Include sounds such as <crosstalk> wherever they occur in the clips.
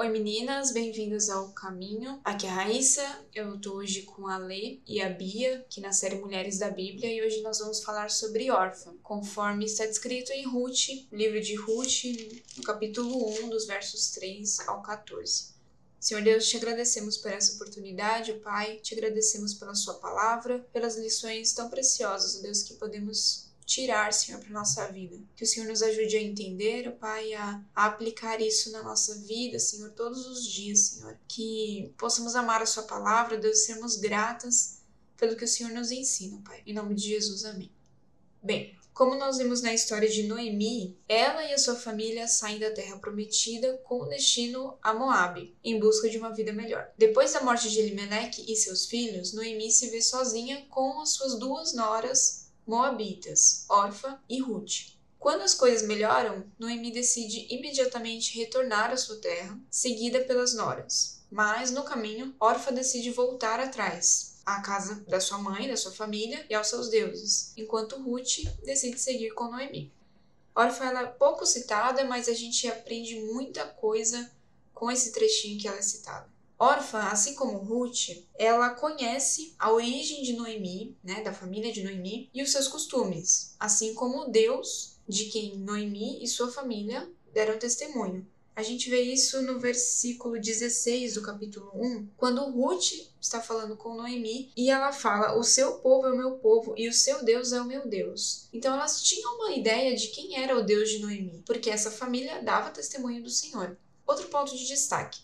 Oi meninas, bem-vindas ao Caminho. Aqui é a Raíssa, eu tô hoje com a Lê e a Bia, aqui na série Mulheres da Bíblia, e hoje nós vamos falar sobre órfã, conforme está descrito em Ruth, livro de Ruth, no capítulo 1, dos versos 3 ao 14. Senhor Deus, te agradecemos por essa oportunidade, Pai, te agradecemos pela Sua palavra, pelas lições tão preciosas, Deus, que podemos tirar, Senhor, para nossa vida. Que o Senhor nos ajude a entender, ó Pai, a, aplicar isso na nossa vida, Senhor, todos os dias, Senhor. Que possamos amar a Sua palavra, Deus, sermos gratas pelo que o Senhor nos ensina, Pai. Em nome de Jesus, amém. Bem, como nós vimos na história de Noemi, ela e a sua família saem da terra prometida com destino a Moabe, em busca de uma vida melhor. Depois da morte de Elimelech e seus filhos, Noemi se vê sozinha com as suas duas noras Moabitas, Orfa e Ruth. Quando as coisas melhoram, Noemi decide imediatamente retornar à sua terra, seguida pelas noras. Mas, no caminho, Orfa decide voltar atrás, à casa da sua mãe, da sua família e aos seus deuses, enquanto Ruth decide seguir com Noemi. Orfa ela é pouco citada, mas a gente aprende muita coisa com esse trechinho que ela é citada. Orfa, assim como Ruth, ela conhece a origem de Noemi, né, da família de Noemi, e os seus costumes, assim como o Deus de quem Noemi e sua família deram testemunho. A gente vê isso no versículo 16 do capítulo 1, quando Ruth está falando com Noemi e ela fala: O seu povo é o meu povo e o seu Deus é o meu Deus. Então elas tinham uma ideia de quem era o Deus de Noemi, porque essa família dava testemunho do Senhor. Outro ponto de destaque: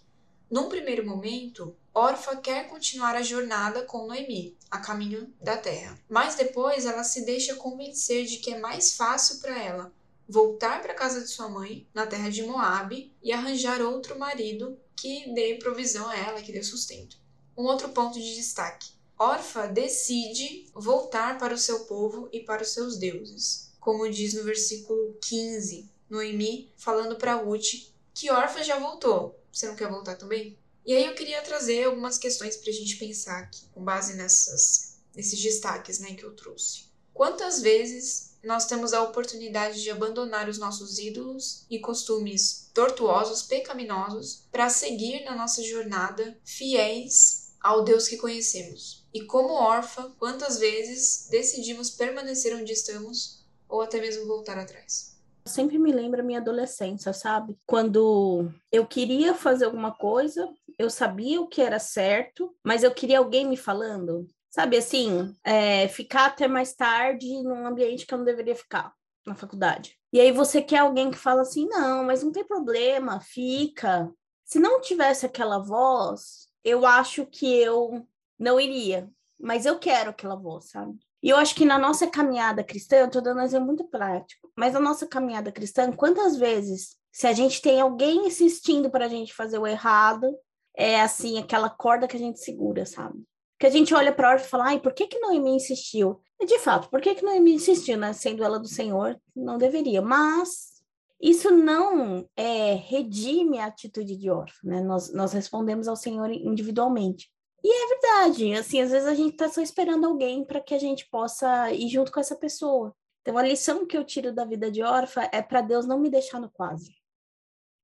num primeiro momento, Orfa quer continuar a jornada com Noemi, a caminho da terra. Mas depois ela se deixa convencer de que é mais fácil para ela voltar para a casa de sua mãe, na terra de Moabe, e arranjar outro marido que dê provisão a ela, que dê sustento. Um outro ponto de destaque. Orfa decide voltar para o seu povo e para os seus deuses, como diz no versículo 15, Noemi falando para Ruth que Orfa já voltou, você não quer voltar também? E aí eu queria trazer algumas questões para a gente pensar aqui, com base nessas, nesses destaques né, que eu trouxe. Quantas vezes nós temos a oportunidade de abandonar os nossos ídolos e costumes tortuosos, pecaminosos, para seguir na nossa jornada fiéis ao Deus que conhecemos? E como órfã, quantas vezes decidimos permanecer onde estamos ou até mesmo voltar atrás? Sempre me lembra minha adolescência, sabe? Quando eu queria fazer alguma coisa, eu sabia o que era certo, mas eu queria alguém me falando. Sabe assim, é, ficar até mais tarde num ambiente que eu não deveria ficar na faculdade. E aí você quer alguém que fala assim: não, mas não tem problema, fica. Se não tivesse aquela voz, eu acho que eu não iria, mas eu quero aquela voz, sabe? E eu acho que na nossa caminhada cristã, eu estou dando um exemplo muito prático, mas na nossa caminhada cristã, quantas vezes, se a gente tem alguém insistindo para a gente fazer o errado, é assim, aquela corda que a gente segura, sabe? Que a gente olha para a hora e fala, ai, por que que Noemi insistiu? E de fato, por que que Noemi insistiu, né? Sendo ela do Senhor, não deveria. Mas isso não é, redime a atitude de órfão, né? Nós, nós respondemos ao Senhor individualmente. E é verdade, assim, às vezes a gente está só esperando alguém para que a gente possa ir junto com essa pessoa. Então, a lição que eu tiro da vida de órfã é para Deus não me deixar no quase.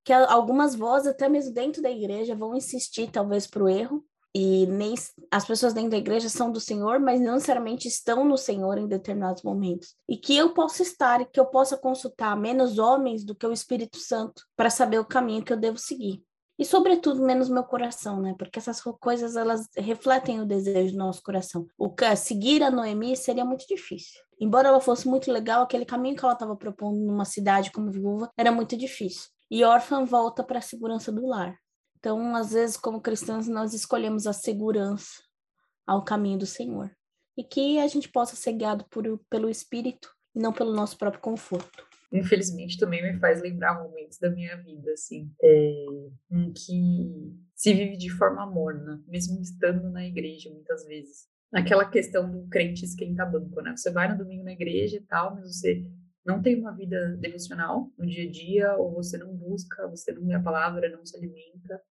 Que algumas vozes, até mesmo dentro da igreja, vão insistir, talvez, para o erro, e nem as pessoas dentro da igreja são do Senhor, mas não necessariamente estão no Senhor em determinados momentos. E que eu possa estar e que eu possa consultar menos homens do que o Espírito Santo para saber o caminho que eu devo seguir e sobretudo menos meu coração, né? Porque essas coisas elas refletem o desejo do nosso coração. O seguir a Noemi seria muito difícil. Embora ela fosse muito legal, aquele caminho que ela estava propondo numa cidade como viúva era muito difícil. E órfã volta para a segurança do lar. Então, às vezes, como cristãos, nós escolhemos a segurança ao caminho do Senhor. E que a gente possa ser guiado por, pelo Espírito e não pelo nosso próprio conforto infelizmente também me faz lembrar momentos da minha vida, assim, é, em que se vive de forma morna, mesmo estando na igreja muitas vezes. Aquela questão do crente esquenta banco, né? Você vai no domingo na igreja e tal, mas você não tem uma vida devocional no dia a dia, ou você não busca, você não lê a palavra, não se alimenta.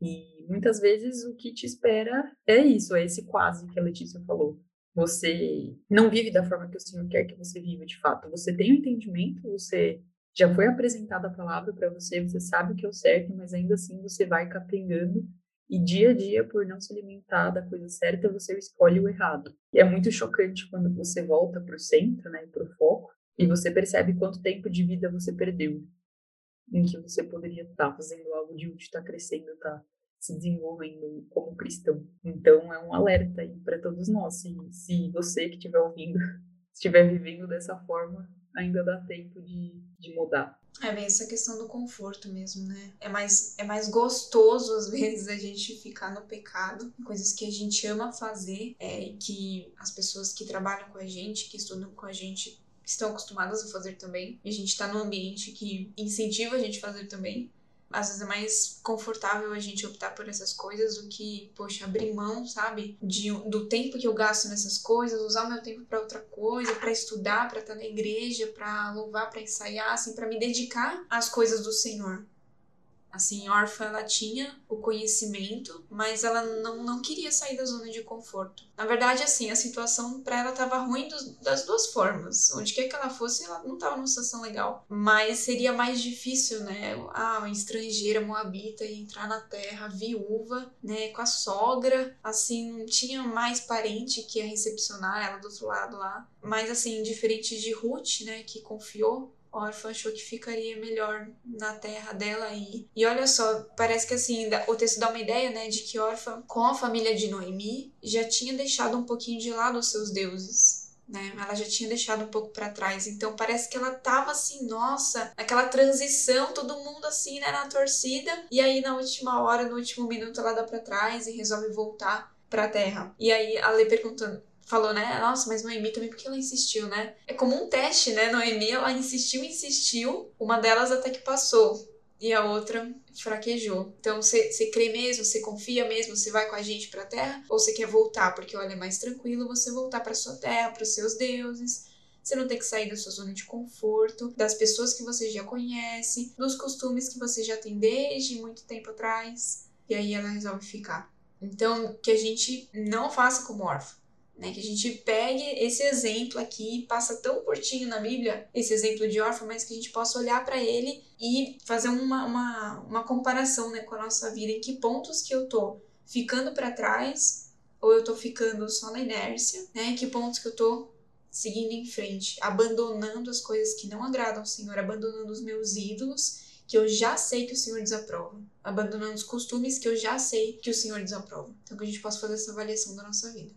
E muitas vezes o que te espera é isso, é esse quase que a Letícia falou. Você não vive da forma que o Senhor quer que você viva de fato. Você tem o um entendimento, você Já foi apresentada a palavra para você, você sabe que é o certo, mas ainda assim você vai capengando e dia a dia, por não se alimentar da coisa certa, você escolhe o errado. E é muito chocante quando você volta para o centro, né, para o foco, e você percebe quanto tempo de vida você perdeu, em que você poderia estar tá fazendo algo de útil, estar tá crescendo, estar tá se desenvolvendo como cristão. Então é um alerta aí para todos nós. Se, se você que estiver ouvindo <laughs> estiver vivendo dessa forma, ainda dá tempo de, de mudar. É bem essa questão do conforto mesmo, né? É mais, é mais gostoso, às <laughs> vezes, a gente ficar no pecado, coisas que a gente ama fazer, é, que as pessoas que trabalham com a gente, que estudam com a gente, estão acostumadas a fazer também. E a gente tá num ambiente que incentiva a gente a fazer também às vezes é mais confortável a gente optar por essas coisas do que, poxa, abrir mão, sabe? De, do tempo que eu gasto nessas coisas, usar o meu tempo para outra coisa, para estudar, para estar na igreja, para louvar, para ensaiar, assim, para me dedicar às coisas do Senhor. Assim, órfã ela tinha o conhecimento, mas ela não, não queria sair da zona de conforto. Na verdade, assim, a situação para ela estava ruim dos, das duas formas. Onde quer que ela fosse, ela não estava numa situação legal. Mas seria mais difícil, né? Ah, uma estrangeira, moabita, entrar na terra, viúva, né? Com a sogra. Assim, não tinha mais parente que ia recepcionar ela do outro lado lá. Mas, assim, diferente de Ruth, né? Que confiou órfã achou que ficaria melhor na terra dela aí. E olha só, parece que assim, o texto dá uma ideia, né, de que órfã, com a família de Noemi, já tinha deixado um pouquinho de lado os seus deuses. Né? Ela já tinha deixado um pouco para trás. Então parece que ela tava assim, nossa, naquela transição, todo mundo assim, né, na torcida. E aí na última hora, no último minuto, ela dá para trás e resolve voltar para a terra. E aí a Lê perguntando: falou, né? Nossa, mas Noemi também, porque ela insistiu, né? É como um teste, né? Noemi, ela insistiu, insistiu, uma delas até que passou. E a outra fraquejou. Então, você crê mesmo? Você confia mesmo? Você vai com a gente pra terra? Ou você quer voltar? Porque, olha, é mais tranquilo você voltar pra sua terra, pros seus deuses. Você não tem que sair da sua zona de conforto, das pessoas que você já conhece, dos costumes que você já tem desde muito tempo atrás. E aí ela resolve ficar. Então, que a gente não faça como órfã. Né, que a gente pegue esse exemplo aqui, passa tão curtinho na Bíblia, esse exemplo de órfão, mas que a gente possa olhar para ele e fazer uma, uma, uma comparação né, com a nossa vida, em que pontos que eu tô ficando para trás ou eu tô ficando só na inércia, né? Em que pontos que eu tô seguindo em frente, abandonando as coisas que não agradam ao Senhor, abandonando os meus ídolos que eu já sei que o Senhor desaprova, abandonando os costumes que eu já sei que o Senhor desaprova. Então que a gente possa fazer essa avaliação da nossa vida.